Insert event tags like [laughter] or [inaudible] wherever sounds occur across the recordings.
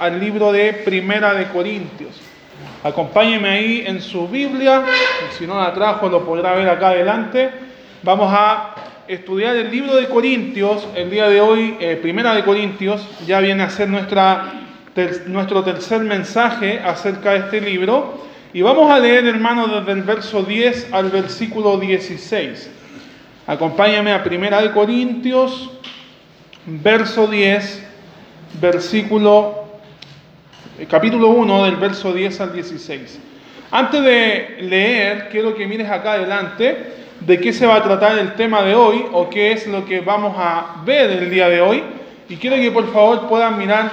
Al libro de Primera de Corintios. Acompáñeme ahí en su Biblia, si no la trajo lo podrá ver acá adelante. Vamos a estudiar el libro de Corintios. El día de hoy, eh, Primera de Corintios, ya viene a ser nuestra, nuestro tercer mensaje acerca de este libro. Y vamos a leer, hermano, desde el verso 10 al versículo 16. Acompáñame a Primera de Corintios, verso 10 versículo, eh, capítulo 1 del verso 10 al 16. Antes de leer, quiero que mires acá adelante de qué se va a tratar el tema de hoy o qué es lo que vamos a ver el día de hoy. Y quiero que por favor puedan mirar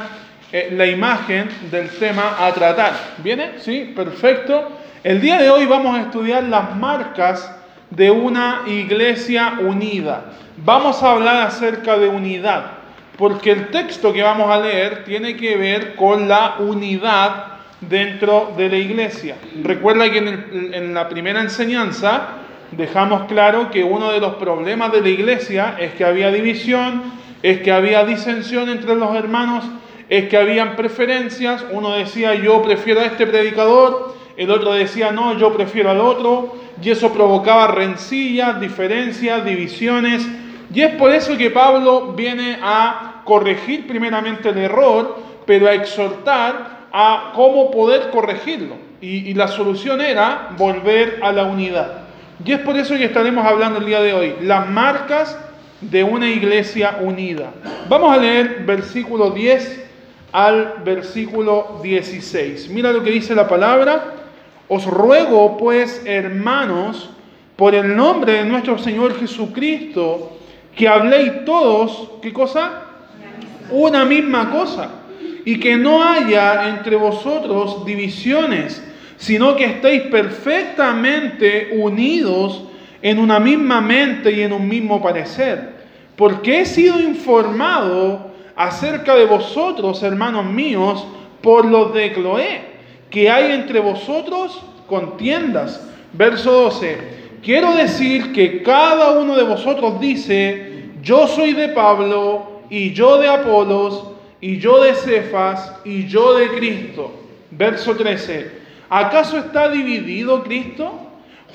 eh, la imagen del tema a tratar. ¿Viene? Sí, perfecto. El día de hoy vamos a estudiar las marcas de una iglesia unida. Vamos a hablar acerca de unidad porque el texto que vamos a leer tiene que ver con la unidad dentro de la iglesia. Recuerda que en, la primera enseñanza dejamos claro que uno de los problemas de la iglesia es que había división, es que había disensión entre los hermanos, es que habían preferencias, uno decía yo prefiero a este predicador, el otro decía no, yo prefiero al otro, y eso provocaba rencillas, diferencias, divisiones, y es por eso que Pablo viene a corregir primeramente el error, pero a exhortar a cómo poder corregirlo. Y, la solución era volver a la unidad. Y es por eso que estaremos hablando el día de hoy, las marcas de una iglesia unida. Vamos a leer versículo 10 al versículo 16. Mira lo que dice la palabra. Os ruego pues, hermanos, por el nombre de nuestro Señor Jesucristo, que habléis todos, ¿qué cosa? Una misma cosa y que no haya entre vosotros divisiones, sino que estéis perfectamente unidos en una misma mente y en un mismo parecer. Porque he sido informado acerca de vosotros, hermanos míos, por los de Cloé, que hay entre vosotros contiendas. Verso 12. Quiero decir que cada uno de vosotros dice, yo soy de Pablo, y yo de Apolos, y yo de Cefas, y yo de Cristo. Verso 13. ¿Acaso está dividido Cristo?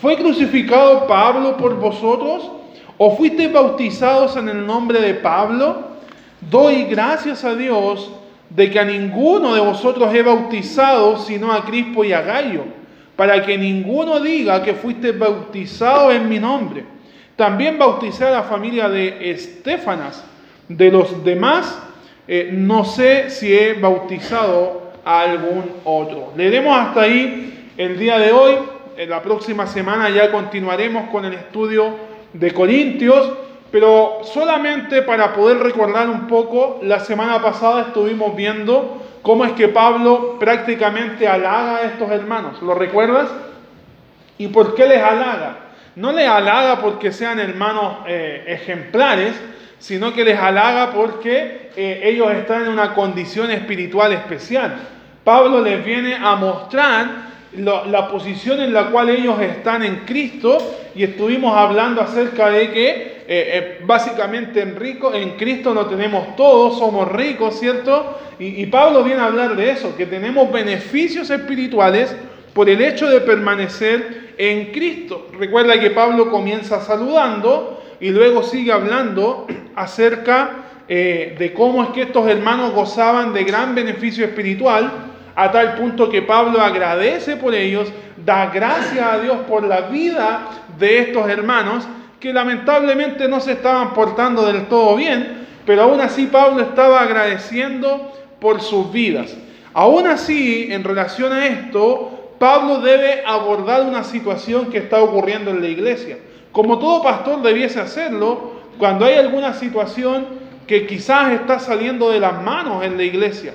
¿Fue crucificado Pablo por vosotros? ¿O fuisteis bautizados en el nombre de Pablo? Doy gracias a Dios de que a ninguno de vosotros he bautizado sino a Crispo y a Gallo, para que ninguno diga que fuiste bautizado en mi nombre. También bauticé a la familia de Estefanas de los demás, eh, no sé si he bautizado a algún otro. Leeremos hasta ahí el día de hoy. En la próxima semana ya continuaremos con el estudio de Corintios, pero solamente para poder recordar un poco, la semana pasada estuvimos viendo cómo es que Pablo prácticamente halaga a estos hermanos. ¿Lo recuerdas? ¿Y por qué les halaga? No les halaga porque sean hermanos eh, ejemplares, sino que les halaga porque eh, ellos están en una condición espiritual especial. Pablo les viene a mostrar la posición en la cual ellos están en Cristo y estuvimos hablando acerca de que eh, eh, básicamente en, rico, en Cristo no tenemos todos, somos ricos, ¿cierto? Y Pablo viene a hablar de eso, que tenemos beneficios espirituales por el hecho de permanecer en Cristo. Recuerda que Pablo comienza saludando y luego sigue hablando acerca eh, de cómo es que estos hermanos gozaban de gran beneficio espiritual, a tal punto que Pablo agradece por ellos, da gracias a Dios por la vida de estos hermanos, que lamentablemente no se estaban portando del todo bien, pero aún así Pablo estaba agradeciendo por sus vidas. Aún así, en relación a esto, Pablo debe abordar una situación que está ocurriendo en la iglesia. Como todo pastor debiese hacerlo, cuando hay alguna situación que quizás está saliendo de las manos en la iglesia.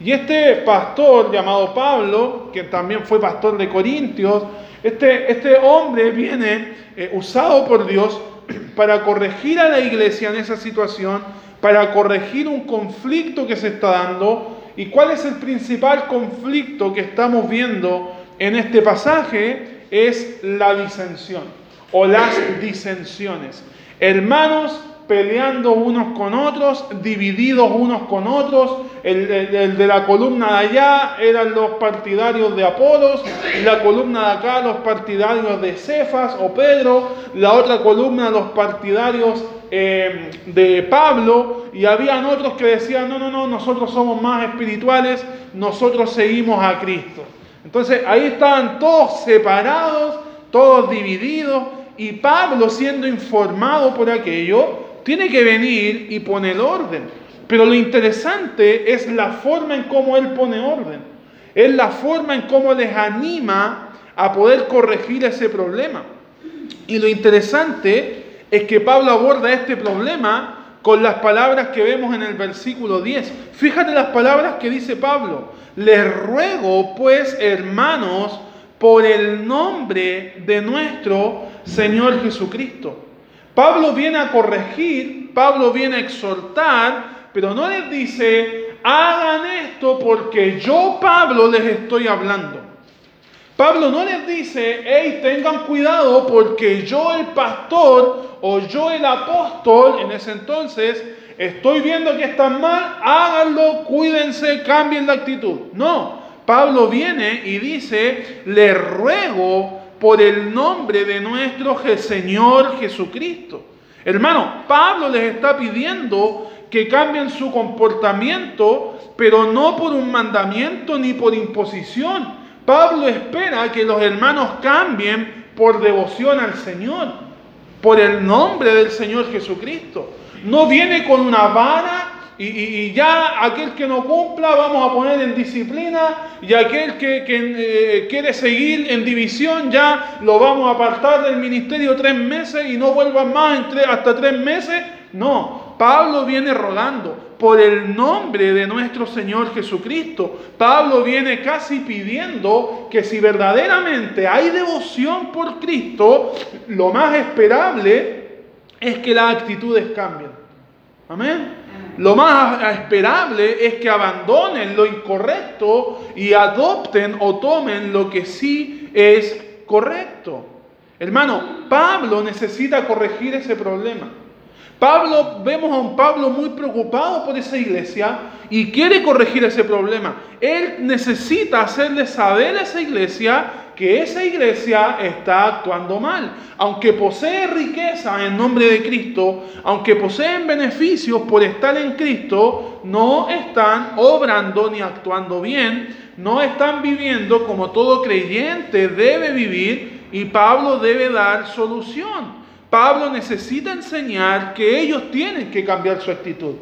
Y este pastor llamado Pablo, que también fue pastor de Corintios, este, este hombre viene eh, usado por Dios [clears throat] para corregir a la iglesia en esa situación, para corregir un conflicto que se está dando. ¿Y cuál es el principal conflicto que estamos viendo en este pasaje? Es la disensión o las disensiones. Hermanos peleando unos con otros, divididos unos con otros, el, de la columna de allá eran los partidarios de Apolos, la columna de acá los partidarios de Cefas o Pedro, la otra columna los partidarios eh, de Pablo, y habían otros que decían, no, no, no, nosotros somos más espirituales, nosotros seguimos a Cristo. Entonces ahí estaban todos separados, todos divididos, y Pablo siendo informado por aquello, tiene que venir y poner orden. Pero lo interesante es la forma en cómo él pone orden. Es la forma en cómo les anima a poder corregir ese problema. Y lo interesante es que Pablo aborda este problema con las palabras que vemos en el versículo 10. Fíjate las palabras que dice Pablo. Les ruego pues, hermanos, por el nombre de nuestro Señor Jesucristo. Pablo viene a corregir, Pablo viene a exhortar, pero no les dice, hagan esto porque yo, Pablo, les estoy hablando. Pablo no les dice, hey, tengan cuidado porque yo el pastor o yo el apóstol, en ese entonces, estoy viendo que están mal, háganlo, cuídense, cambien la actitud. No, Pablo viene y dice, le ruego por el nombre de nuestro Señor Jesucristo. Hermano, Pablo les está pidiendo que cambien su comportamiento, pero no por un mandamiento ni por imposición. Pablo espera que los hermanos cambien por devoción al Señor, por el nombre del Señor Jesucristo. No viene con una vara y, ya aquel que no cumpla vamos a poner en disciplina y aquel que, eh, quiere seguir en división ya lo vamos a apartar del ministerio tres meses y no vuelva más hasta tres meses. No, Pablo viene rogando por el nombre de nuestro Señor Jesucristo. Pablo viene casi pidiendo que si verdaderamente hay devoción por Cristo, lo más esperable es que las actitudes cambien. Amén. Lo más esperable es que abandonen lo incorrecto y adopten o tomen lo que sí es correcto. Hermano, Pablo necesita corregir ese problema. Pablo, vemos a un Pablo muy preocupado por esa iglesia y quiere corregir ese problema. Él necesita hacerle saber a esa iglesia que esa iglesia está actuando mal. Aunque posee riqueza en nombre de Cristo, aunque poseen beneficios por estar en Cristo, no están obrando ni actuando bien, no están viviendo como todo creyente debe vivir y Pablo debe dar solución. Pablo necesita enseñar que ellos tienen que cambiar su actitud.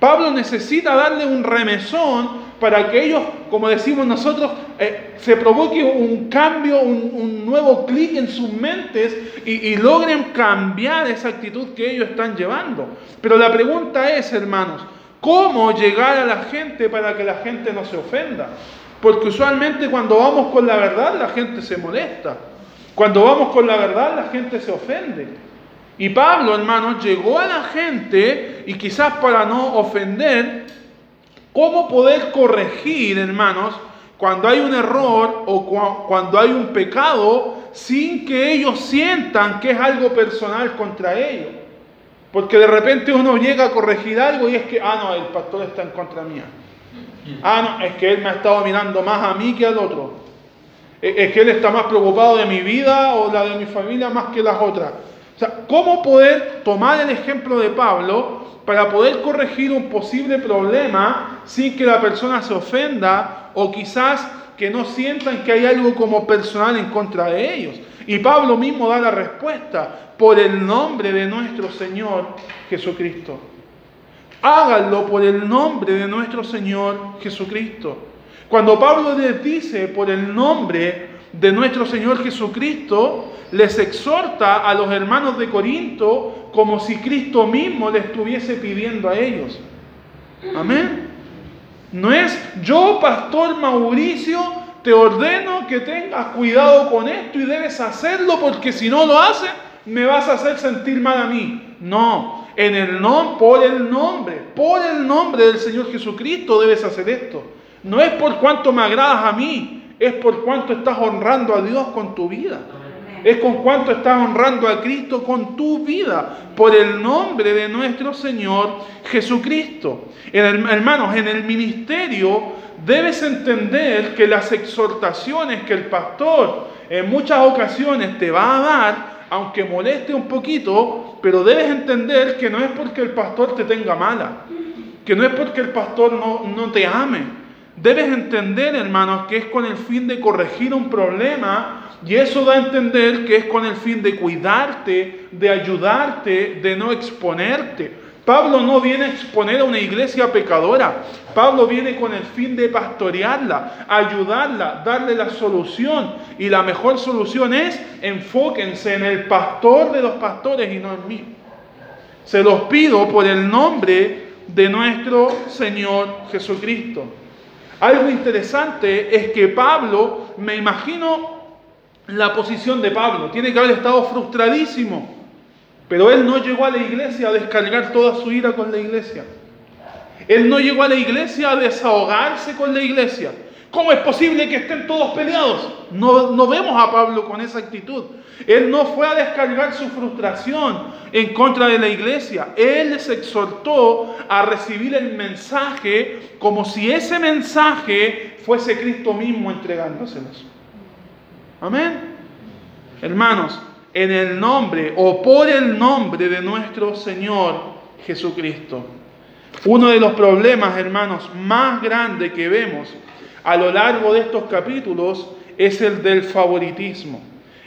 Pablo necesita darle un remesón para que ellos, como decimos nosotros, eh, se provoque un cambio, un, nuevo clic en sus mentes y, logren cambiar esa actitud que ellos están llevando. Pero la pregunta es, hermanos, ¿cómo llegar a la gente para que la gente no se ofenda? Porque usualmente cuando vamos con la verdad la gente se molesta. Cuando vamos con la verdad la gente se ofende. Y Pablo, hermanos, llegó a la gente y quizás para no ofender, ¿Cómo poder corregir, hermanos, cuando hay un error o cuando hay un pecado sin que ellos sientan que es algo personal contra ellos? Porque de repente uno llega a corregir algo y es que, ah, no, el pastor está en contra mía. Ah, no, es que él me ha estado mirando más a mí que al otro. E, es que él está más preocupado de mi vida o la de mi familia más que las otras. O sea, ¿cómo poder tomar el ejemplo de Pablo para poder corregir un posible problema sin que la persona se ofenda o quizás que no sientan que hay algo como personal en contra de ellos. Y Pablo mismo da la respuesta por el nombre de nuestro Señor Jesucristo. Háganlo por el nombre de nuestro Señor Jesucristo. Cuando Pablo les dice por el nombre de nuestro Señor Jesucristo, les exhorta a los hermanos de Corinto como si Cristo mismo les estuviese pidiendo a ellos. Amén. No es yo, pastor Mauricio, te ordeno que tengas cuidado con esto y debes hacerlo porque si no lo haces, me vas a hacer sentir mal a mí. No, en el nombre, por el nombre, por el nombre del Señor Jesucristo debes hacer esto. No es por cuanto me agradas a mí, es por cuanto estás honrando a Dios con tu vida. Es con cuánto estás honrando a Cristo con tu vida, por el nombre de nuestro Señor Jesucristo. hermanos, en el ministerio debes entender que las exhortaciones que el pastor en muchas ocasiones te va a dar, aunque moleste un poquito, pero debes entender que no es porque el pastor te tenga mala, que no es porque el pastor no, no te ame. Debes entender, hermanos, que es con el fin de corregir un problema y eso da a entender que es con el fin de cuidarte, de ayudarte, de no exponerte. Pablo no viene a exponer a una iglesia pecadora. Pablo viene con el fin de pastorearla, ayudarla, darle la solución. Y la mejor solución es enfóquense en el pastor de los pastores y no en mí. Se los pido por el nombre de nuestro Señor Jesucristo. Algo interesante es que Pablo, me imagino la posición de Pablo, tiene que haber estado frustradísimo pero él no llegó a la iglesia a descargar toda su ira con la iglesia. Él no llegó a la iglesia a desahogarse con la iglesia. ¿Cómo es posible que estén todos peleados? No, no vemos a Pablo con esa actitud. Él no fue a descargar su frustración en contra de la iglesia. Él les exhortó a recibir el mensaje como si ese mensaje fuese Cristo mismo entregándoselos. Amén. Hermanos, en el nombre o por el nombre de nuestro Señor Jesucristo. Uno de los problemas, hermanos, más grandes que vemos a lo largo de estos capítulos es el del favoritismo.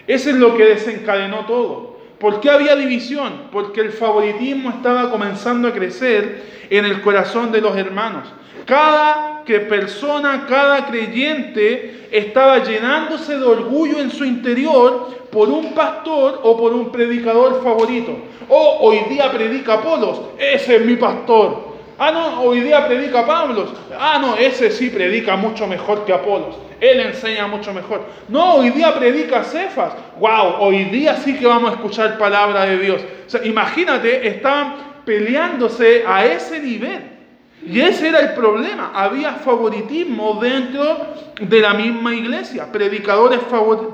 Ese es lo que desencadenó todo. ¿Por qué había división? Porque el favoritismo estaba comenzando a crecer en el corazón de los hermanos. Cada persona, cada creyente estaba llenándose de orgullo en su interior por un pastor o por un predicador favorito. Oh, hoy día predica Apolos, ese es mi pastor. Ah, no, hoy día predica Pablo. Ah, no, ese sí predica mucho mejor que Apolos. Él enseña mucho mejor. No, hoy día predica Cefas. Wow, hoy día sí que vamos a escuchar palabra de Dios. Imagínate, estaban peleándose a ese nivel. Y ese era el problema. Había favoritismo dentro de la misma iglesia. Predicadores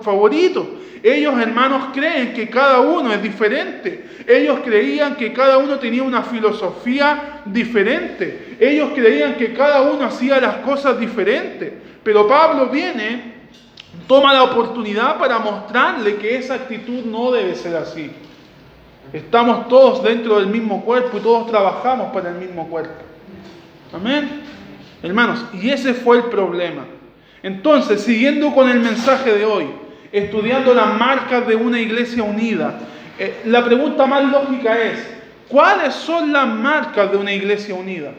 favoritos. Ellos, hermanos, creen que cada uno es diferente. Ellos creían que cada uno tenía una filosofía diferente. Ellos creían que cada uno hacía las cosas diferentes. Pero Pablo viene, toma la oportunidad para mostrarle que esa actitud no debe ser así. Estamos todos dentro del mismo cuerpo y todos trabajamos para el mismo cuerpo. Amén. Hermanos, y ese fue el problema. Entonces, siguiendo con el mensaje de hoy, estudiando las marcas de una iglesia unida, eh, la pregunta más lógica es, ¿cuáles son las marcas de una iglesia unida?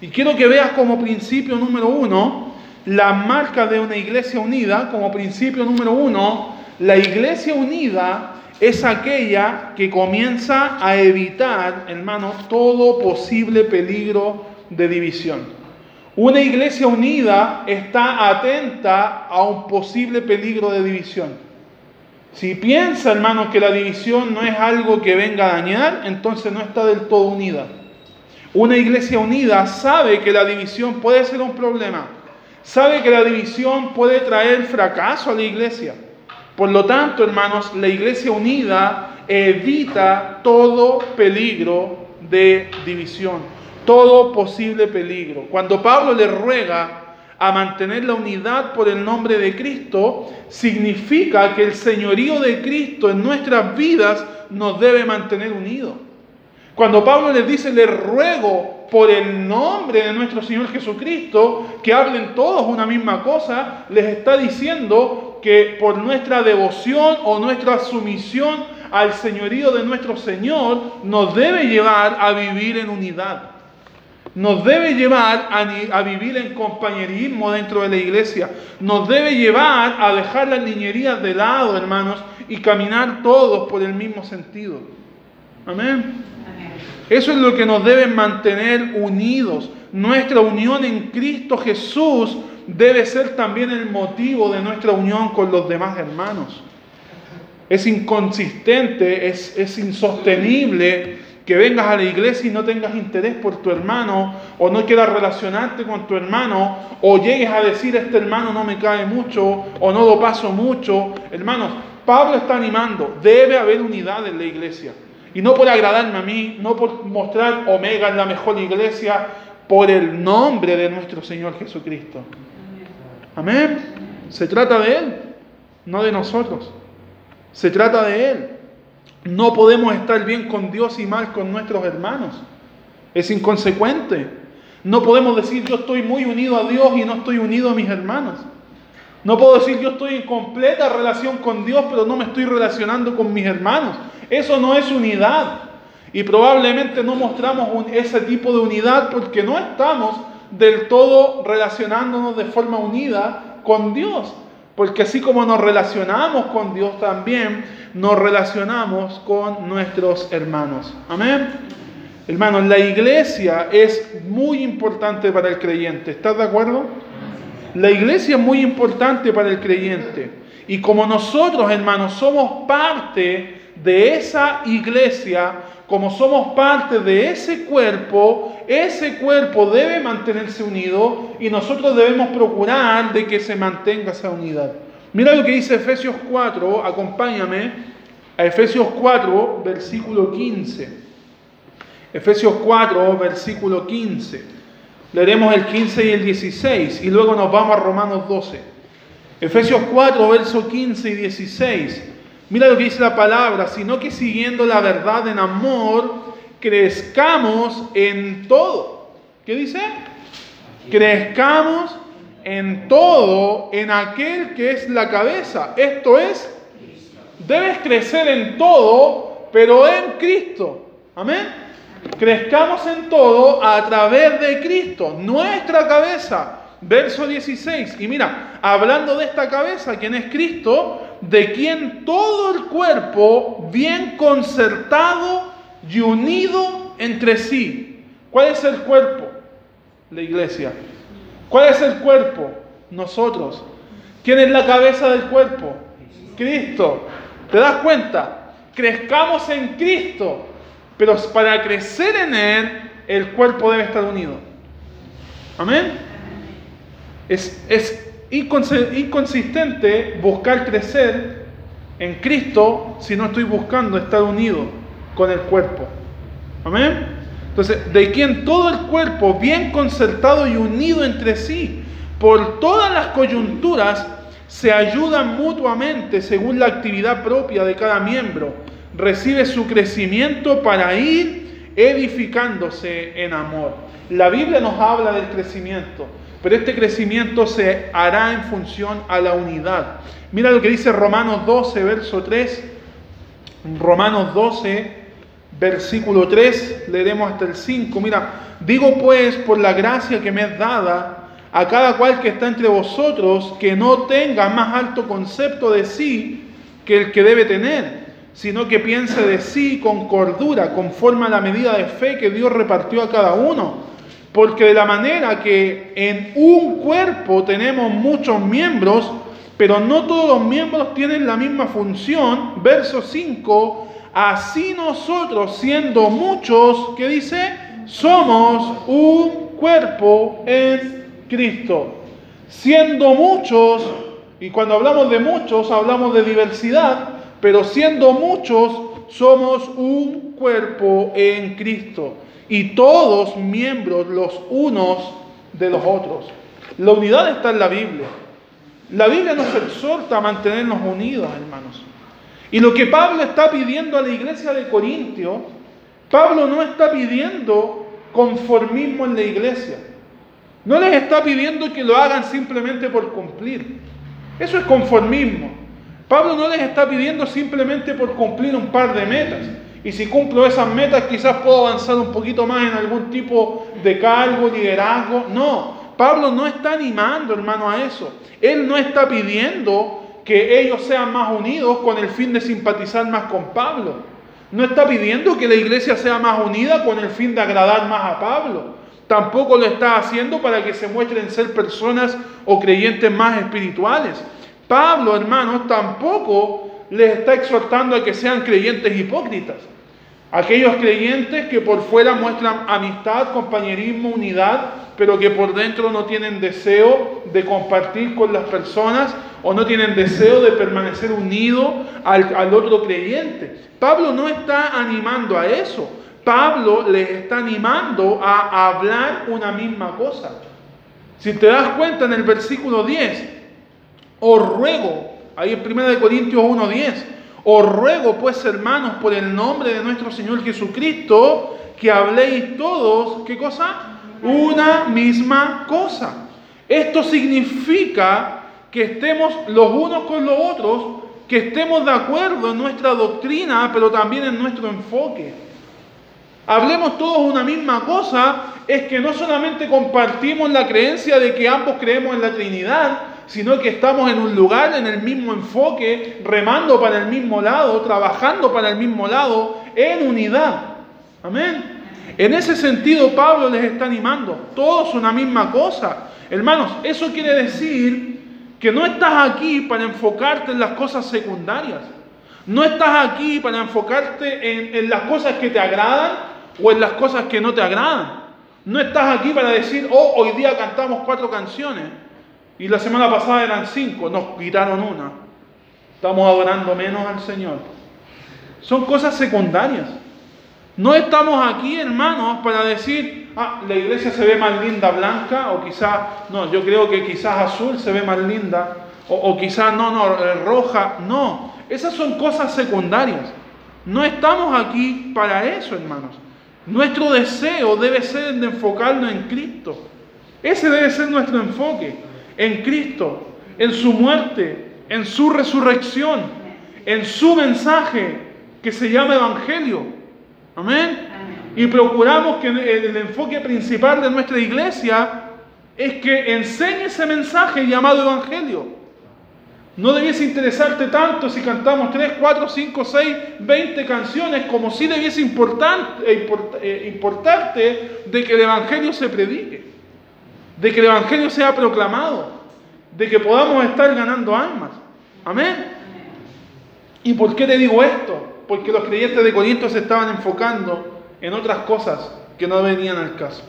Y quiero que veas como principio número uno, las marcas de una iglesia unida, como principio número uno, la iglesia unida es aquella que comienza a evitar, hermanos, todo posible peligro de división. Una iglesia unida está atenta a un posible peligro de división. Si piensa, hermano, que la división no es algo que venga a dañar, entonces no está del todo unida. Una iglesia unida sabe que la división puede ser un problema. Sabe que la división puede traer fracaso a la iglesia. Por lo tanto, hermanos, la iglesia unida evita todo peligro de división todo posible peligro. Cuando Pablo le ruega a mantener la unidad por el nombre de Cristo, significa que el señorío de Cristo en nuestras vidas nos debe mantener unidos. Cuando Pablo les dice, le ruego por el nombre de nuestro Señor Jesucristo, que hablen todos una misma cosa, les está diciendo que por nuestra devoción o nuestra sumisión al señorío de nuestro Señor, nos debe llevar a vivir en unidad nos debe llevar a, vivir en compañerismo dentro de la iglesia, nos debe llevar a dejar las niñerías de lado, hermanos, y caminar todos por el mismo sentido. Amén. Eso es lo que nos debe mantener unidos. Nuestra unión en Cristo Jesús debe ser también el motivo de nuestra unión con los demás hermanos. Es inconsistente, es, es insostenible que vengas a la iglesia y no tengas interés por tu hermano, o no quieras relacionarte con tu hermano, o llegues a decir, este hermano no me cae mucho, o no lo paso mucho. Hermanos, Pablo está animando, debe haber unidad en la iglesia. Y no por agradarme a mí, no por mostrar Omega es la mejor iglesia, por el nombre de nuestro Señor Jesucristo. Amén. Se trata de Él, no de nosotros. Se trata de Él. No podemos estar bien con Dios y mal con nuestros hermanos. Es inconsecuente. No podemos decir yo estoy muy unido a Dios y no estoy unido a mis hermanos. No puedo decir yo estoy en completa relación con Dios, pero no me estoy relacionando con mis hermanos. Eso no es unidad. Y probablemente no mostramos ese tipo de unidad porque no estamos del todo relacionándonos de forma unida con Dios. Porque así como nos relacionamos con Dios también, nos relacionamos con nuestros hermanos. Amén. Hermanos, la iglesia es muy importante para el creyente. ¿Estás de acuerdo? La iglesia es muy importante para el creyente. Y como nosotros, hermanos, somos parte de esa iglesia, como somos parte de ese cuerpo, ese cuerpo debe mantenerse unido y nosotros debemos procurar de que se mantenga esa unidad. Mira lo que dice Efesios 4, acompáñame a Efesios 4, versículo 15. Efesios 4, versículo 15. Leeremos el 15 y el 16 y luego nos vamos a Romanos 12. Efesios 4, verso 15 y 16. Mira lo que dice la palabra, sino que siguiendo la verdad en amor, crezcamos en todo. ¿Qué dice? Crezcamos en todo, en aquel que es la cabeza. Esto es, debes crecer en todo, pero en Cristo. Amén. Crezcamos en todo a través de Cristo, nuestra cabeza. Verso 16. Y mira, hablando de esta cabeza, quien es Cristo, de quien todo el cuerpo, bien concertado y unido entre sí. ¿Cuál es el cuerpo? La iglesia. ¿Cuál es el cuerpo? Nosotros. ¿Quién es la cabeza del cuerpo? Cristo. ¿Te das cuenta? Crezcamos en Cristo. Pero para crecer en Él, el cuerpo debe estar unido. Amén. Es, es inconsistente buscar crecer en Cristo si no estoy buscando estar unido con el cuerpo. Amén. Entonces, de quien todo el cuerpo, bien concertado y unido entre sí, por todas las coyunturas, se ayudan mutuamente según la actividad propia de cada miembro recibe su crecimiento para ir edificándose en amor. La Biblia nos habla del crecimiento, pero este crecimiento se hará en función a la unidad. Mira lo que dice Romanos 12, verso 3. Romanos 12, versículo 3, leeremos hasta el 5. Mira, digo pues por la gracia que me es dada a cada cual que está entre vosotros, que no tenga más alto concepto de sí que el que debe tener sino que piense de sí con cordura, conforme a la medida de fe que Dios repartió a cada uno. Porque de la manera que en un cuerpo tenemos muchos miembros, pero no todos los miembros tienen la misma función, verso 5, así nosotros siendo muchos, ¿qué dice? Somos un cuerpo en Cristo. Siendo muchos, y cuando hablamos de muchos hablamos de diversidad, pero siendo muchos, somos un cuerpo en Cristo y todos miembros los unos de los otros. La unidad está en la Biblia. La Biblia nos exhorta a mantenernos unidos, hermanos. Y lo que Pablo está pidiendo a la iglesia de Corintio, Pablo no está pidiendo conformismo en la iglesia. No les está pidiendo que lo hagan simplemente por cumplir. Eso es conformismo. Pablo no les está pidiendo simplemente por cumplir un par de metas. Y si cumplo esas metas quizás puedo avanzar un poquito más en algún tipo de cargo, liderazgo. No, Pablo no está animando, hermano, a eso. Él no está pidiendo que ellos sean más unidos con el fin de simpatizar más con Pablo. No está pidiendo que la iglesia sea más unida con el fin de agradar más a Pablo. Tampoco lo está haciendo para que se muestren ser personas o creyentes más espirituales. Pablo, hermanos, tampoco les está exhortando a que sean creyentes hipócritas. Aquellos creyentes que por fuera muestran amistad, compañerismo, unidad, pero que por dentro no tienen deseo de compartir con las personas o no tienen deseo de permanecer unidos al, al otro creyente. Pablo no está animando a eso. Pablo les está animando a hablar una misma cosa. Si te das cuenta en el versículo 10, os ruego, ahí en 1 Corintios 1.10, os ruego pues hermanos por el nombre de nuestro Señor Jesucristo que habléis todos, ¿qué cosa? Una misma cosa. Esto significa que estemos los unos con los otros, que estemos de acuerdo en nuestra doctrina, pero también en nuestro enfoque. Hablemos todos una misma cosa, es que no solamente compartimos la creencia de que ambos creemos en la Trinidad, sino que estamos en un lugar, en el mismo enfoque, remando para el mismo lado, trabajando para el mismo lado, en unidad. Amén. En ese sentido Pablo les está animando, todos una misma cosa. Hermanos, eso quiere decir que no estás aquí para enfocarte en las cosas secundarias. No estás aquí para enfocarte en, en las cosas que te agradan o en las cosas que no te agradan. No estás aquí para decir, oh, hoy día cantamos cuatro canciones. Y la semana pasada eran cinco, nos quitaron una. Estamos adorando menos al Señor. Son cosas secundarias. No estamos aquí, hermanos, para decir, ah, la iglesia se ve más linda blanca, o quizás, no, yo creo que quizás azul se ve más linda, o, quizás no, no, eh, roja. No, esas son cosas secundarias. No estamos aquí para eso, hermanos. Nuestro deseo debe ser de enfocarnos en Cristo. Ese debe ser nuestro enfoque en Cristo, en su muerte, en su resurrección, en su mensaje que se llama Evangelio. Amén. Y procuramos que el enfoque principal de nuestra iglesia es que enseñe ese mensaje llamado Evangelio. No debiese interesarte tanto si cantamos 3, 4, 5, 6, 20 canciones, como si debiese eh, eh, importarte de que el Evangelio se predique de que el Evangelio sea proclamado, de que podamos estar ganando almas. Amén. ¿Y por qué te digo esto? Porque los creyentes de Corinto se estaban enfocando en otras cosas que no venían al caso.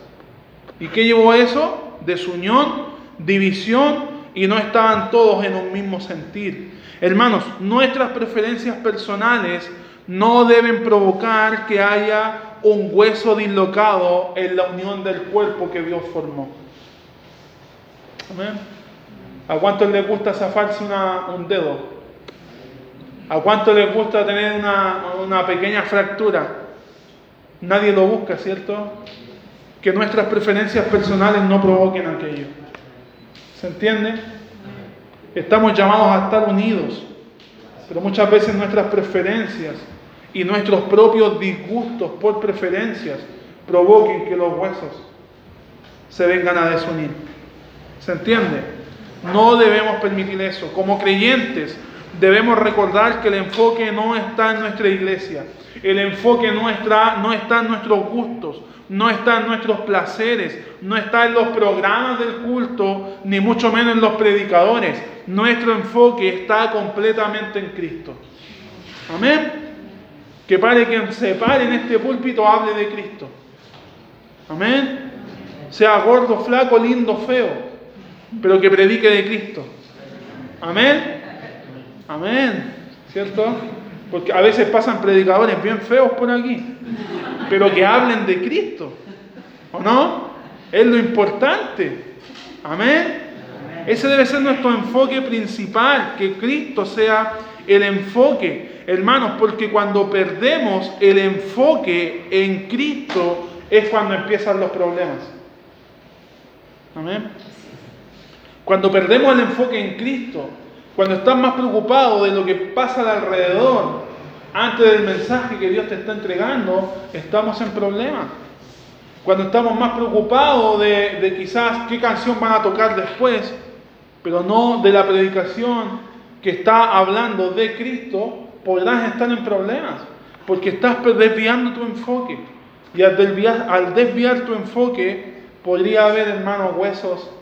¿Y qué llevó a eso? Desunión, división y no estaban todos en un mismo sentir. Hermanos, nuestras preferencias personales no deben provocar que haya un hueso dislocado en la unión del cuerpo que Dios formó. ¿A cuántos les gusta zafarse un dedo? ¿A cuántos les gusta tener una, una pequeña fractura? Nadie lo busca, ¿cierto? Que nuestras preferencias personales no provoquen aquello. ¿Se entiende? Estamos llamados a estar unidos, pero muchas veces nuestras preferencias y nuestros propios disgustos por preferencias provoquen que los huesos se vengan a desunir. ¿Se entiende? No debemos permitir eso. Como creyentes debemos recordar que el enfoque no está en nuestra iglesia. El enfoque no está, no está en nuestros gustos, no está en nuestros placeres, no está en los programas del culto, ni mucho menos en los predicadores. Nuestro enfoque está completamente en Cristo. Amén. Que pare quien se pare en este púlpito hable de Cristo. Amén. Sea gordo, flaco, lindo, feo pero que predique de Cristo. Amén. Amén. ¿Cierto? Porque a veces pasan predicadores bien feos por aquí, pero que hablen de Cristo. ¿O no? Es lo importante. Amén. Ese debe ser nuestro enfoque principal, que Cristo sea el enfoque, hermanos, porque cuando perdemos el enfoque en Cristo es cuando empiezan los problemas. Amén. Cuando perdemos el enfoque en Cristo, cuando estás más preocupado de lo que pasa alrededor, antes del mensaje que Dios te está entregando, estamos en problemas. Cuando estamos más preocupados de, de quizás qué canción van a tocar después, pero no de la predicación que está hablando de Cristo, podrás estar en problemas, porque estás desviando tu enfoque. Y al desviar, al desviar tu enfoque, podría haber, hermanos, huesos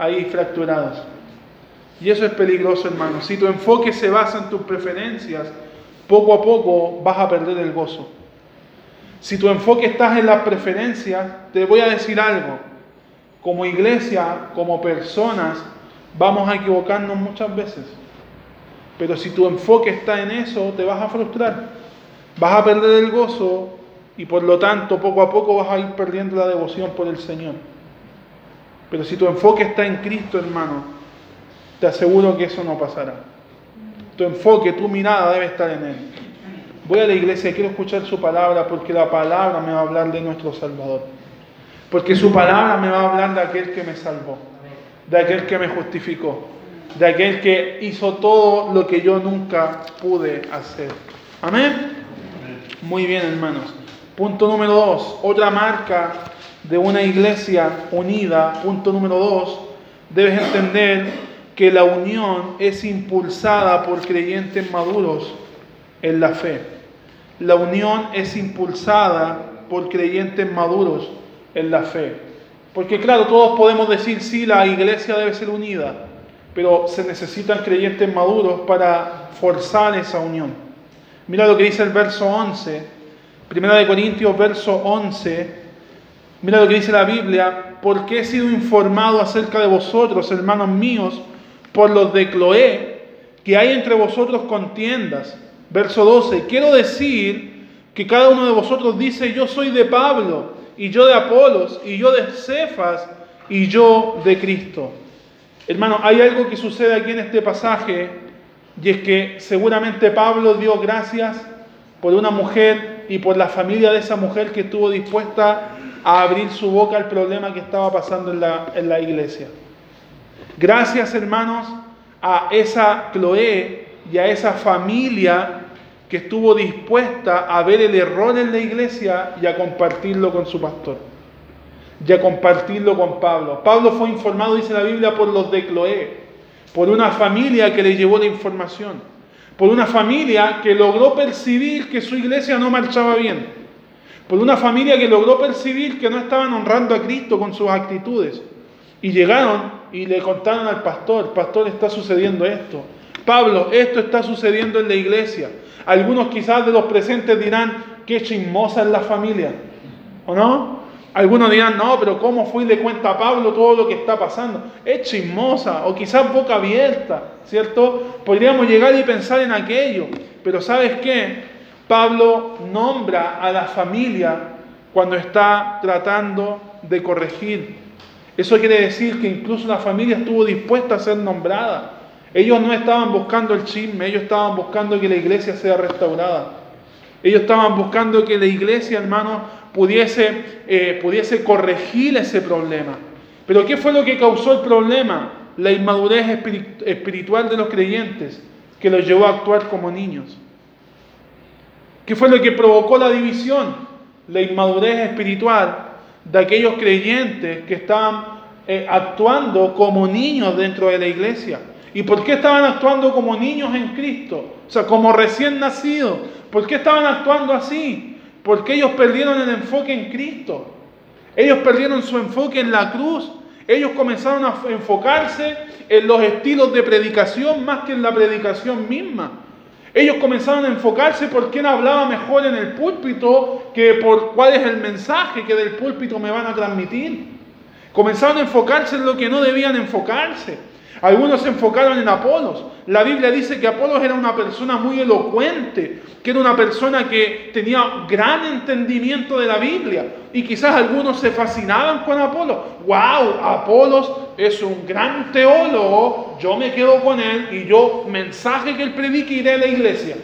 ahí fracturados. Y eso es peligroso, hermano. Si tu enfoque se basa en tus preferencias, poco a poco vas a perder el gozo. Si tu enfoque estás en las preferencias, te voy a decir algo. Como iglesia, como personas, vamos a equivocarnos muchas veces. Pero si tu enfoque está en eso, te vas a frustrar. Vas a perder el gozo y por lo tanto poco a poco vas a ir perdiendo la devoción por el Señor. Pero si tu enfoque está en Cristo, hermano, te aseguro que eso no pasará. Tu enfoque, tu mirada debe estar en Él. Voy a la iglesia, quiero escuchar su palabra porque la palabra me va a hablar de nuestro Salvador. Porque su palabra me va a hablar de aquel que me salvó, de aquel que me justificó, de aquel que hizo todo lo que yo nunca pude hacer. Amén. Muy bien, hermanos. Punto número dos, otra marca de una iglesia unida. Punto número dos, debes entender que la unión es impulsada por creyentes maduros en la fe la unión es impulsada por creyentes maduros en la fe. Porque claro, todos podemos decir, sí, la iglesia debe ser unida, pero se necesitan creyentes maduros para forzar esa unión. Mira lo que dice el verso 11, Primera de Corintios, verso 11. Mira lo que dice la Biblia, porque he sido informado acerca de vosotros, hermanos míos, por los de Cloé, que hay entre vosotros contiendas. Verso 12, quiero decir que cada uno de vosotros dice, yo soy de Pablo, y yo de Apolos, y yo de Cefas, y yo de Cristo. Hermano, hay algo que sucede aquí en este pasaje, y es que seguramente Pablo dio gracias por una mujer y por la familia de esa mujer que estuvo dispuesta a abrir su boca al problema que estaba pasando en la, en la iglesia. Gracias, hermanos, a esa Cloé y a esa familia que estuvo dispuesta a ver el error en la iglesia y a compartirlo con su pastor, y a compartirlo con Pablo. Pablo fue informado, dice la Biblia, por los de Cloé, por una familia que le llevó la información, por una familia que logró percibir que su iglesia no marchaba bien, por una familia que logró percibir que no estaban honrando a Cristo con sus actitudes. Y llegaron y le contaron al pastor, pastor, está sucediendo esto. Pablo, esto está sucediendo en la iglesia. Algunos quizás de los presentes dirán, qué chismosa es la familia. ¿O no? Algunos dirán, no, pero ¿cómo fue y le cuenta a Pablo todo lo que está pasando? Es chismosa o quizás boca abierta, ¿cierto? Podríamos llegar y pensar en aquello. Pero ¿sabes qué? Pablo nombra a la familia cuando está tratando de corregir. Eso quiere decir que incluso la familia estuvo dispuesta a ser nombrada. Ellos no estaban buscando el chisme, ellos estaban buscando que la iglesia sea restaurada. Ellos estaban buscando que la iglesia, hermano, pudiese, eh, pudiese corregir ese problema. Pero ¿qué fue lo que causó el problema? La inmadurez espiritual de los creyentes, que los llevó a actuar como niños. ¿Qué fue lo que provocó la división? La inmadurez espiritual de aquellos creyentes que estaban eh, actuando como niños dentro de la iglesia. ¿Y por qué estaban actuando como niños en Cristo? O sea, como recién nacidos. ¿Por qué estaban actuando así? Porque ellos perdieron el enfoque en Cristo. Ellos perdieron su enfoque en la cruz. Ellos comenzaron a enfocarse en los estilos de predicación más que en la predicación misma. Ellos comenzaron a enfocarse por quién hablaba mejor en el púlpito que por cuál es el mensaje que del púlpito me van a transmitir. Comenzaron a enfocarse en lo que no debían enfocarse. Algunos se enfocaron en Apolos. La Biblia dice que Apolos era una persona muy elocuente, que era una persona que tenía gran entendimiento de la Biblia. Y quizás algunos se fascinaban con Apolos. ¡Wow! Apolos es un gran teólogo. Yo me quedo con él y yo, mensaje que él predique, iré a la iglesia.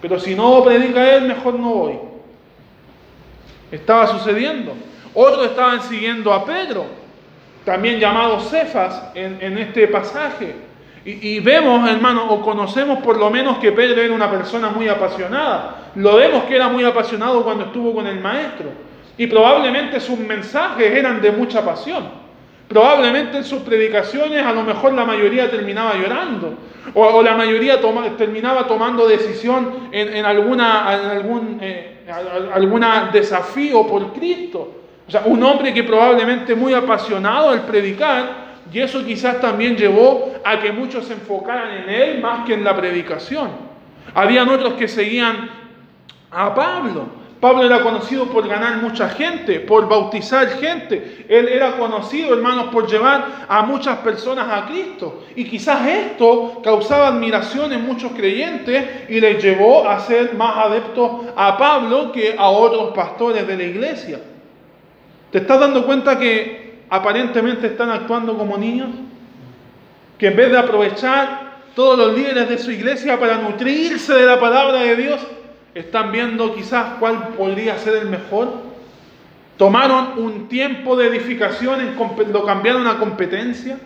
Pero si no predica él, mejor no voy. Estaba sucediendo. Otros estaban siguiendo a Pedro también llamado Cefas en, este pasaje. Y, vemos, hermano, o conocemos por lo menos que Pedro era una persona muy apasionada. Lo vemos que era muy apasionado cuando estuvo con el maestro. Y probablemente sus mensajes eran de mucha pasión. Probablemente en sus predicaciones a lo mejor la mayoría terminaba llorando. O, la mayoría terminaba tomando decisión en, alguna, algún eh, alguna desafío por Cristo. O sea, un hombre que probablemente muy apasionado al predicar, y eso quizás también llevó a que muchos se enfocaran en él más que en la predicación. Habían otros que seguían a Pablo, Pablo era conocido por ganar mucha gente, por bautizar gente. Él era conocido, hermanos, por llevar a muchas personas a Cristo. Y quizás esto causaba admiración en muchos creyentes y les llevó a ser más adeptos a Pablo que a otros pastores de la iglesia. ¿Te estás dando cuenta que aparentemente están actuando como niños? Que en vez de aprovechar todos los líderes de su iglesia para nutrirse de la palabra de Dios, están viendo quizás cuál podría ser el mejor. Tomaron un tiempo de edificación, y lo cambiaron a competencia.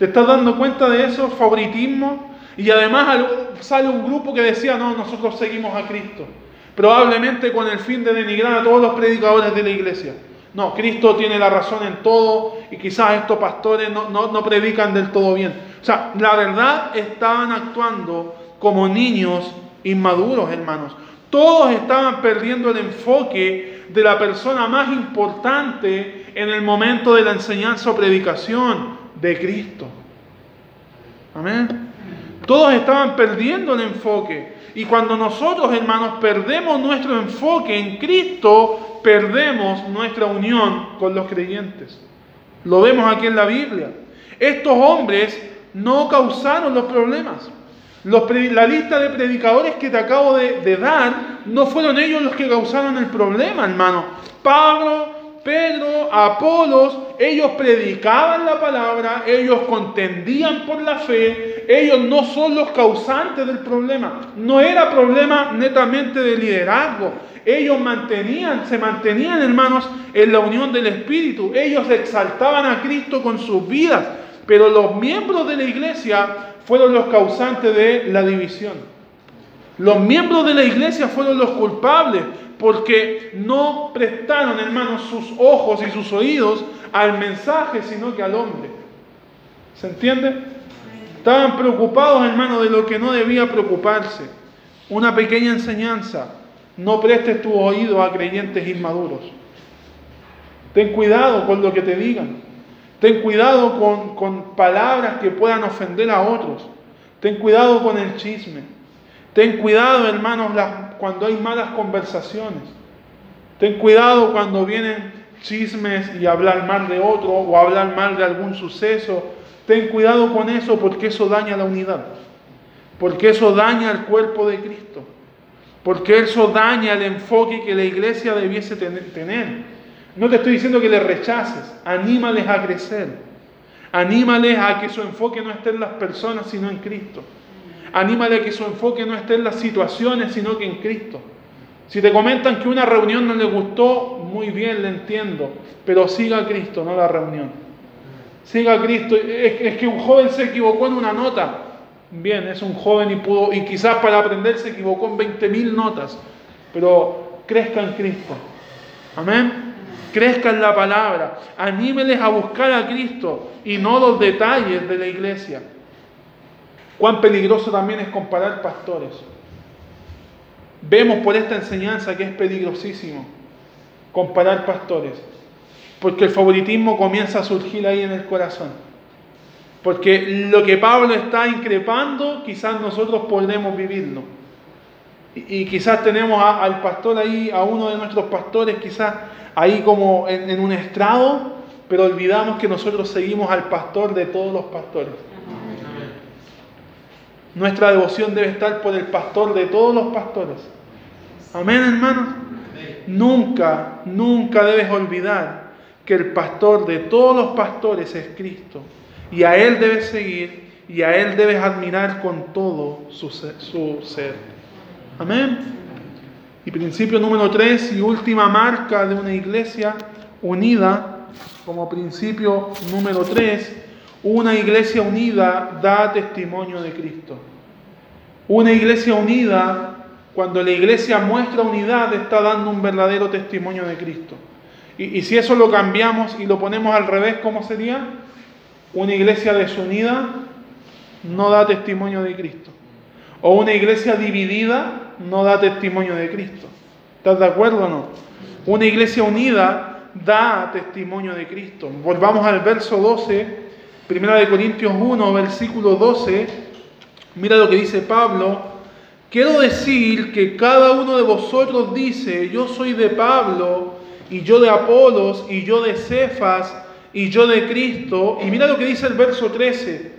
¿Te estás dando cuenta de eso? Favoritismo. Y además sale un grupo que decía, no, nosotros seguimos a Cristo. Probablemente con el fin de denigrar a todos los predicadores de la iglesia. No, Cristo tiene la razón en todo y quizás estos pastores no, no predican del todo bien. O sea, la verdad estaban actuando como niños inmaduros, hermanos. Todos estaban perdiendo el enfoque de la persona más importante en el momento de la enseñanza o predicación de Cristo. Amén. Todos estaban perdiendo el enfoque. Y cuando nosotros, hermanos, perdemos nuestro enfoque en Cristo, perdemos nuestra unión con los creyentes. Lo vemos aquí en la Biblia. Estos hombres no causaron los problemas la lista de predicadores que te acabo de, dar, no fueron ellos los que causaron el problema, hermano. Pablo, Pedro, Apolos, ellos predicaban la palabra, ellos contendían por la fe, ellos no son los causantes del problema. No era problema netamente de liderazgo. Ellos mantenían, se mantenían, hermanos, en la unión del Espíritu. Ellos exaltaban a Cristo con sus vidas. Pero los miembros de la iglesia fueron los causantes de la división. Los miembros de la iglesia fueron los culpables porque no prestaron, hermanos, sus ojos y sus oídos al mensaje, sino que al hombre. ¿Se entiende? Estaban preocupados, hermanos, de lo que no debía preocuparse. Una pequeña enseñanza. No prestes tu oído a creyentes inmaduros. Ten cuidado con lo que te digan. Ten cuidado con, palabras que puedan ofender a otros. Ten cuidado con el chisme. Ten cuidado, hermanos, cuando hay malas conversaciones. Ten cuidado cuando vienen chismes y hablar mal de otro o hablar mal de algún suceso. Ten cuidado con eso porque eso daña la unidad. Porque eso daña el cuerpo de Cristo. Porque eso daña el enfoque que la iglesia debiese tener. No te estoy diciendo que les rechaces, anímales a crecer. Anímales a que su enfoque no esté en las personas, sino en Cristo. Anímale a que su enfoque no esté en las situaciones, sino que en Cristo. Si te comentan que una reunión no le gustó, muy bien, le entiendo. Pero siga a Cristo, no la reunión. Siga a Cristo. Es, que un joven se equivocó en una nota. Bien, es un joven y pudo, y quizás para aprender se equivocó en 20.000 notas. Pero crezca en Cristo. Amén crezca en la palabra, anímeles a buscar a Cristo y no los detalles de la iglesia. Cuán peligroso también es comparar pastores. Vemos por esta enseñanza que es peligrosísimo comparar pastores, porque el favoritismo comienza a surgir ahí en el corazón. Porque lo que Pablo está increpando, quizás nosotros podremos vivirlo. Y, quizás tenemos al pastor ahí, a uno de nuestros pastores, quizás ahí como en, un estrado, pero olvidamos que nosotros seguimos al pastor de todos los pastores. Nuestra devoción debe estar por el pastor de todos los pastores. Amén, hermanos. Nunca, nunca debes olvidar que el pastor de todos los pastores es Cristo. Y a Él debes seguir y a Él debes admirar con todo su ser. Amén. Y principio número tres y última marca de una iglesia unida, como principio número tres, una iglesia unida da testimonio de Cristo. Una iglesia unida, cuando la iglesia muestra unidad, está dando un verdadero testimonio de Cristo. Y, y si eso lo cambiamos y lo ponemos al revés, ¿cómo sería? Una iglesia desunida no da testimonio de Cristo. O una iglesia dividida no da testimonio de Cristo. ¿Estás de acuerdo o no? Una iglesia unida da testimonio de Cristo. Volvamos al verso 12, primera de Corintios 1, versículo 12. Mira lo que dice Pablo. quiero decir que cada uno de vosotros dice, yo soy de Pablo, y yo de Apolos, y yo de Cefas, y yo de Cristo. Y mira lo que dice el verso 13.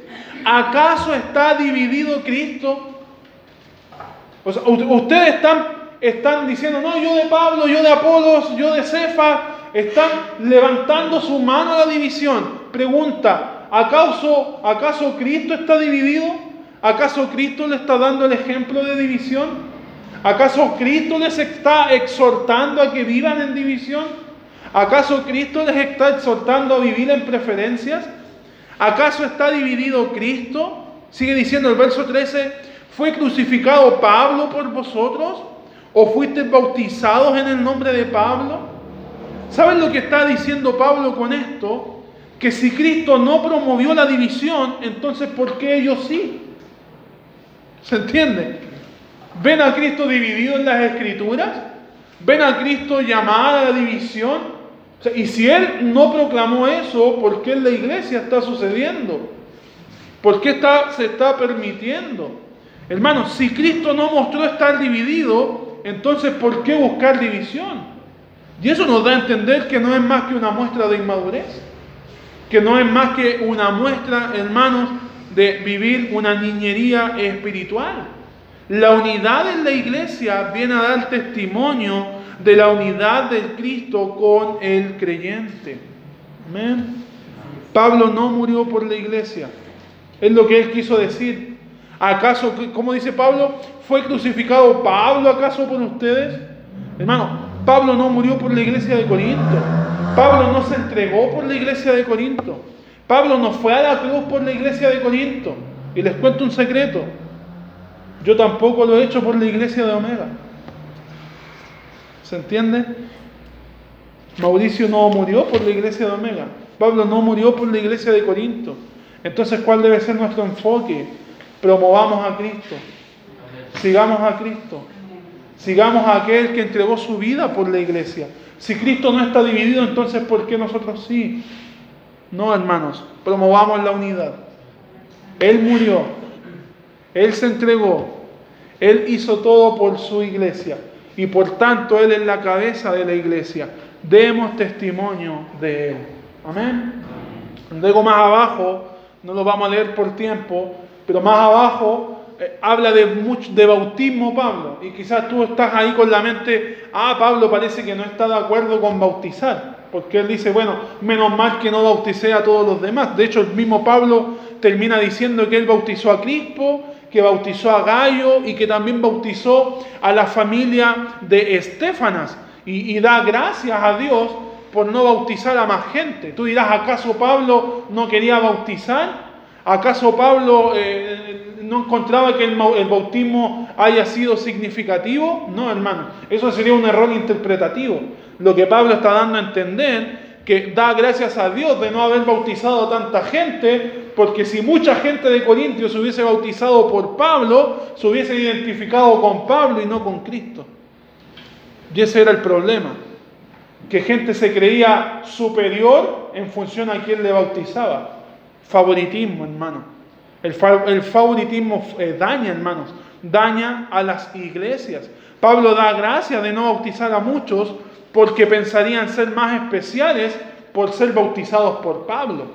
¿Acaso está dividido Cristo? O sea, ustedes están, están diciendo, no, yo de Pablo, yo de Apolos, yo de Cefas, están levantando su mano a la división. Pregunta, ¿acaso, ¿acaso Cristo está dividido? ¿Acaso Cristo le está dando el ejemplo de división? ¿Acaso Cristo les está exhortando a que vivan en división? ¿Acaso Cristo les está exhortando a vivir en preferencias? ¿Acaso está dividido Cristo? Sigue diciendo el verso 13, ¿fue crucificado Pablo por vosotros? ¿O fuisteis bautizados en el nombre de Pablo? ¿Saben lo que está diciendo Pablo con esto? Que si Cristo no promovió la división, entonces ¿por qué ellos sí? ¿Se entiende? ¿Ven a Cristo dividido en las escrituras? ¿Ven a Cristo llamado a la división? y si Él no proclamó eso, ¿por qué en la iglesia está sucediendo? ¿Por qué se está permitiendo? Hermanos, si Cristo no mostró estar dividido, entonces ¿por qué buscar división? Y eso nos da a entender que no es más que una muestra de inmadurez, que no es más que una muestra, hermanos, de vivir una niñería espiritual. La unidad en la iglesia viene a dar testimonio de la unidad del Cristo con el creyente. Amén. Pablo no murió por la iglesia. Es lo que él quiso decir. ¿Acaso, como dice Pablo, fue crucificado Pablo acaso por ustedes? Hermano, Pablo no murió por la iglesia de Corinto. Pablo no se entregó por la iglesia de Corinto. Pablo no fue a la cruz por la iglesia de Corinto. Y les cuento un secreto. Yo tampoco lo he hecho por la iglesia de Omega. ¿Se entiende? Mauricio no murió por la iglesia de Omega. Pablo no murió por la iglesia de Corinto. Entonces, ¿cuál debe ser nuestro enfoque? Promovamos a Cristo. Sigamos a Cristo. Sigamos a aquel que entregó su vida por la iglesia. Si Cristo no está dividido, entonces ¿por qué nosotros sí? No, hermanos, promovamos la unidad. Él murió, Él se entregó, Él hizo todo por su iglesia y por tanto Él es la cabeza de la iglesia. Demos testimonio de Él. Amén. Luego más abajo, no lo vamos a leer por tiempo, pero más abajo eh, habla de, mucho, de bautismo Pablo. Y quizás tú estás ahí con la mente, ah, Pablo parece que no está de acuerdo con bautizar. Porque él dice, bueno, menos mal que no bauticé a todos los demás. De hecho, el mismo Pablo termina diciendo que él bautizó a Crispo, que bautizó a Gallo y que también bautizó a la familia de Estefanas. Y, da gracias a Dios por no bautizar a más gente. Tú dirás, ¿acaso Pablo no quería bautizar? ¿Acaso Pablo eh, no encontraba que el, bautismo haya sido significativo? No, hermano, eso sería un error interpretativo. Lo que Pablo está dando a entender que da gracias a Dios de no haber bautizado a tanta gente, porque si mucha gente de Corintios se hubiese bautizado por Pablo, se hubiese identificado con Pablo y no con Cristo. Y ese era el problema, que gente se creía superior en función a quien le bautizaba. Favoritismo, hermano. El, favoritismo eh, daña, hermanos, daña a las iglesias. Pablo da gracia de no bautizar a muchos porque pensarían ser más especiales por ser bautizados por Pablo.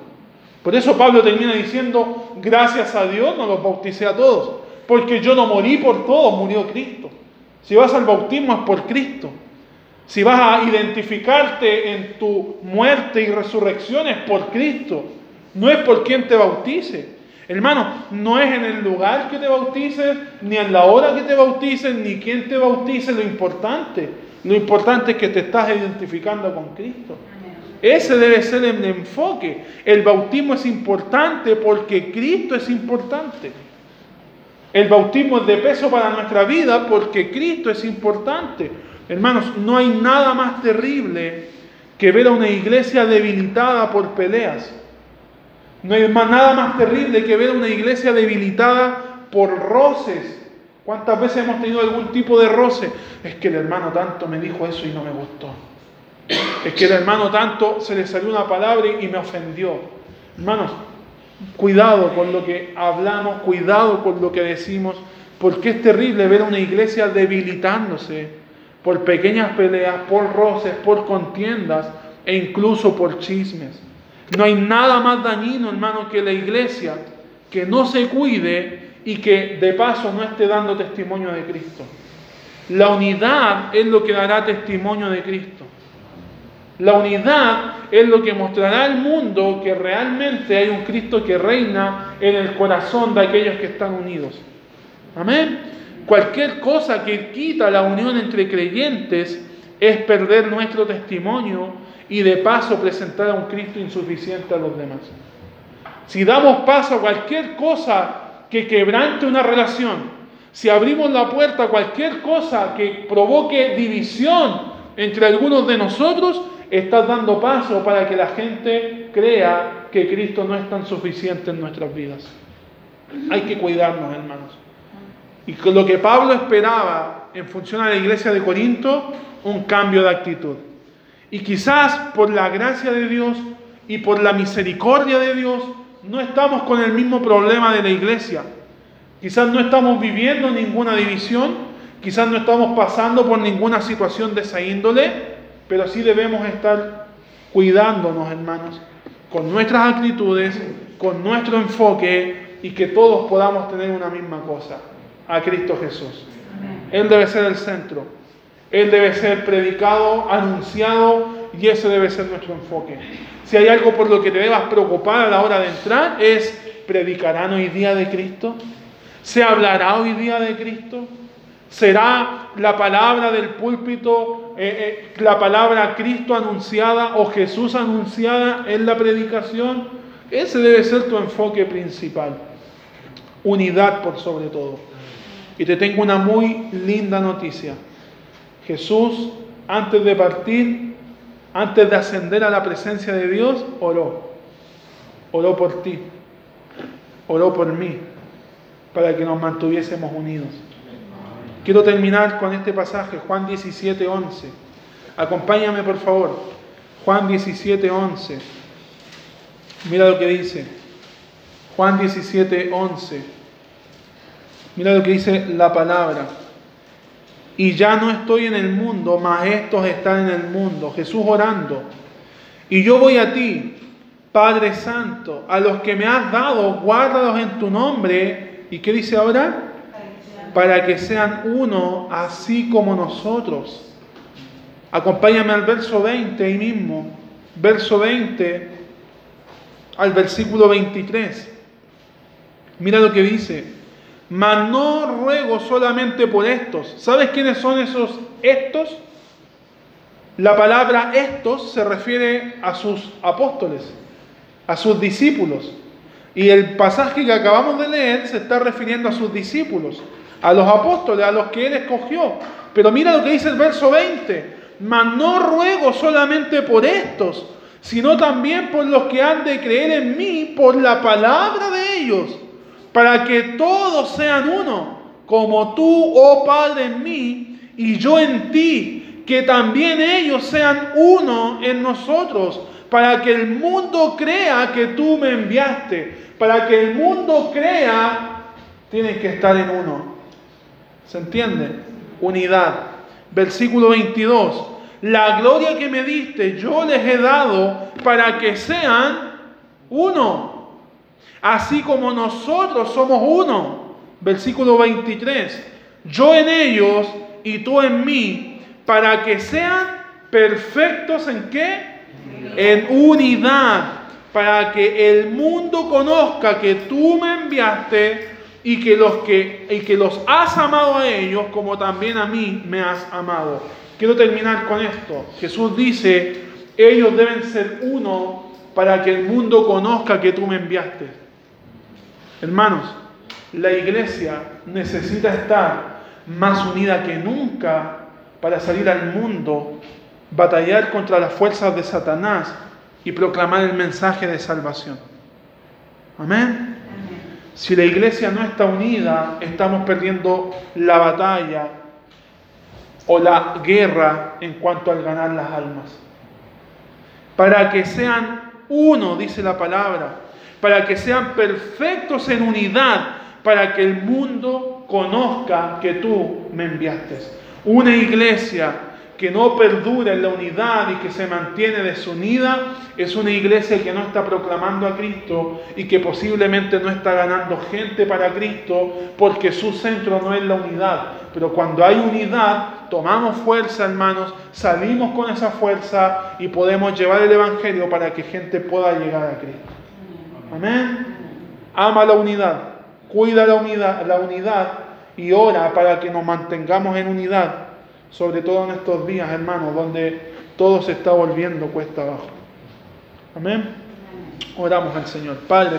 Por eso Pablo termina diciendo, gracias a Dios no los bauticé a todos, porque yo no morí por todos, murió Cristo. Si vas al bautismo es por Cristo. Si vas a identificarte en tu muerte y resurrección es por Cristo. No es por quien te bautice. Hermano, no es en el lugar que te bautices, ni en la hora que te bautices, ni quién te bautice lo importante. Lo importante es que te estás identificando con Cristo. Ese debe ser el enfoque. El bautismo es importante porque Cristo es importante. El bautismo es de peso para nuestra vida porque Cristo es importante. Hermanos, no hay nada más terrible que ver a una iglesia debilitada por peleas. No hay nada más terrible que ver una iglesia debilitada por roces. ¿Cuántas veces hemos tenido algún tipo de roce? Es que el hermano tanto me dijo eso y no me gustó. Es que el hermano tanto se le salió una palabra y me ofendió. Hermanos, cuidado con lo que hablamos, cuidado con lo que decimos, Porque es terrible ver a una iglesia debilitándose por pequeñas peleas, por roces, por contiendas e incluso por chismes. No hay nada más dañino, hermano, que la iglesia que no se cuide y que de paso no esté dando testimonio de Cristo. La unidad es lo que dará testimonio de Cristo. La unidad es lo que mostrará al mundo que realmente hay un Cristo que reina en el corazón de aquellos que están unidos. Amén. Cualquier cosa que quita la unión entre creyentes es perder nuestro testimonio y de paso presentar a un Cristo insuficiente a los demás. Si damos paso a cualquier cosa que quebrante una relación, si abrimos la puerta a cualquier cosa que provoque división entre algunos de nosotros, estás dando paso para que la gente crea que Cristo no es tan suficiente en nuestras vidas. Hay que cuidarnos, hermanos. Y con lo que Pablo esperaba en función a la iglesia de Corinto, un cambio de actitud. Y quizás por la gracia de Dios y por la misericordia de Dios, no estamos con el mismo problema de la iglesia. Quizás no estamos viviendo ninguna división, quizás no estamos pasando por ninguna situación de esa índole, pero sí debemos estar cuidándonos, hermanos, con nuestras actitudes, con nuestro enfoque y que todos podamos tener una misma cosa, a Cristo Jesús. Él debe ser el centro, Él debe ser predicado, anunciado y ese debe ser nuestro enfoque. Si hay algo por lo que te debas preocupar a la hora de entrar es, ¿predicarán hoy día de Cristo? ¿Se hablará hoy día de Cristo? ¿Será la palabra del púlpito, eh, eh, la palabra Cristo anunciada o Jesús anunciada en la predicación? Ese debe ser tu enfoque principal. Unidad por sobre todo. Y te tengo una muy linda noticia. Jesús, antes de partir, antes de ascender a la presencia de Dios, oró. Oró por ti. Oró por mí. Para que nos mantuviésemos unidos. Quiero terminar con este pasaje, Juan 17, 11. Acompáñame por favor. Juan 17, 11. Mira lo que dice. Juan 17, 11. Mira lo que dice la palabra. Y ya no estoy en el mundo, mas estos están en el mundo. Jesús orando. Y yo voy a ti, Padre Santo, a los que me has dado, guárdalos en tu nombre. ¿Y qué dice ahora? para que sean uno así como nosotros. Acompáñame al verso 20 ahí mismo, verso 20 al versículo 23. Mira lo que dice. Mas no ruego solamente por estos. ¿Sabes quiénes son esos estos? La palabra estos se refiere a sus apóstoles, a sus discípulos. Y el pasaje que acabamos de leer se está refiriendo a sus discípulos a los apóstoles, a los que Él escogió. Pero mira lo que dice el verso 20. Mas no ruego solamente por estos, sino también por los que han de creer en mí por la palabra de ellos, para que todos sean uno, como tú, oh Padre, en mí y yo en ti, que también ellos sean uno en nosotros, para que el mundo crea que tú me enviaste, para que el mundo crea, tienes que estar en uno. ¿Se entiende? Unidad. Versículo 22. La gloria que me diste yo les he dado para que sean uno. Así como nosotros somos uno. Versículo 23. Yo en ellos y tú en mí, para que sean perfectos en qué? En unidad. Para que el mundo conozca que tú me enviaste y que los que, y que los has amado a ellos como también a mí me has amado. Quiero terminar con esto. Jesús dice, ellos deben ser uno para que el mundo conozca que tú me enviaste. Hermanos, la iglesia necesita estar más unida que nunca para salir al mundo, batallar contra las fuerzas de Satanás y proclamar el mensaje de salvación. Amén. Si la iglesia no está unida, estamos perdiendo la batalla o la guerra en cuanto al ganar las almas. Para que sean uno, dice la palabra, para que sean perfectos en unidad, para que el mundo conozca que tú me enviaste. Una iglesia que no perdura en la unidad y que se mantiene desunida es una iglesia que no está proclamando a Cristo y que posiblemente no está ganando gente para Cristo porque su centro no es la unidad. Pero cuando hay unidad, tomamos fuerza, hermanos, salimos con esa fuerza y podemos llevar el Evangelio para que gente pueda llegar a Cristo. Amén. Ama la unidad, cuida la unidad, la unidad y ora para que nos mantengamos en unidad sobre todo en estos días, hermanos, donde todo se está volviendo cuesta abajo. Amén. Oramos al Señor. Padre.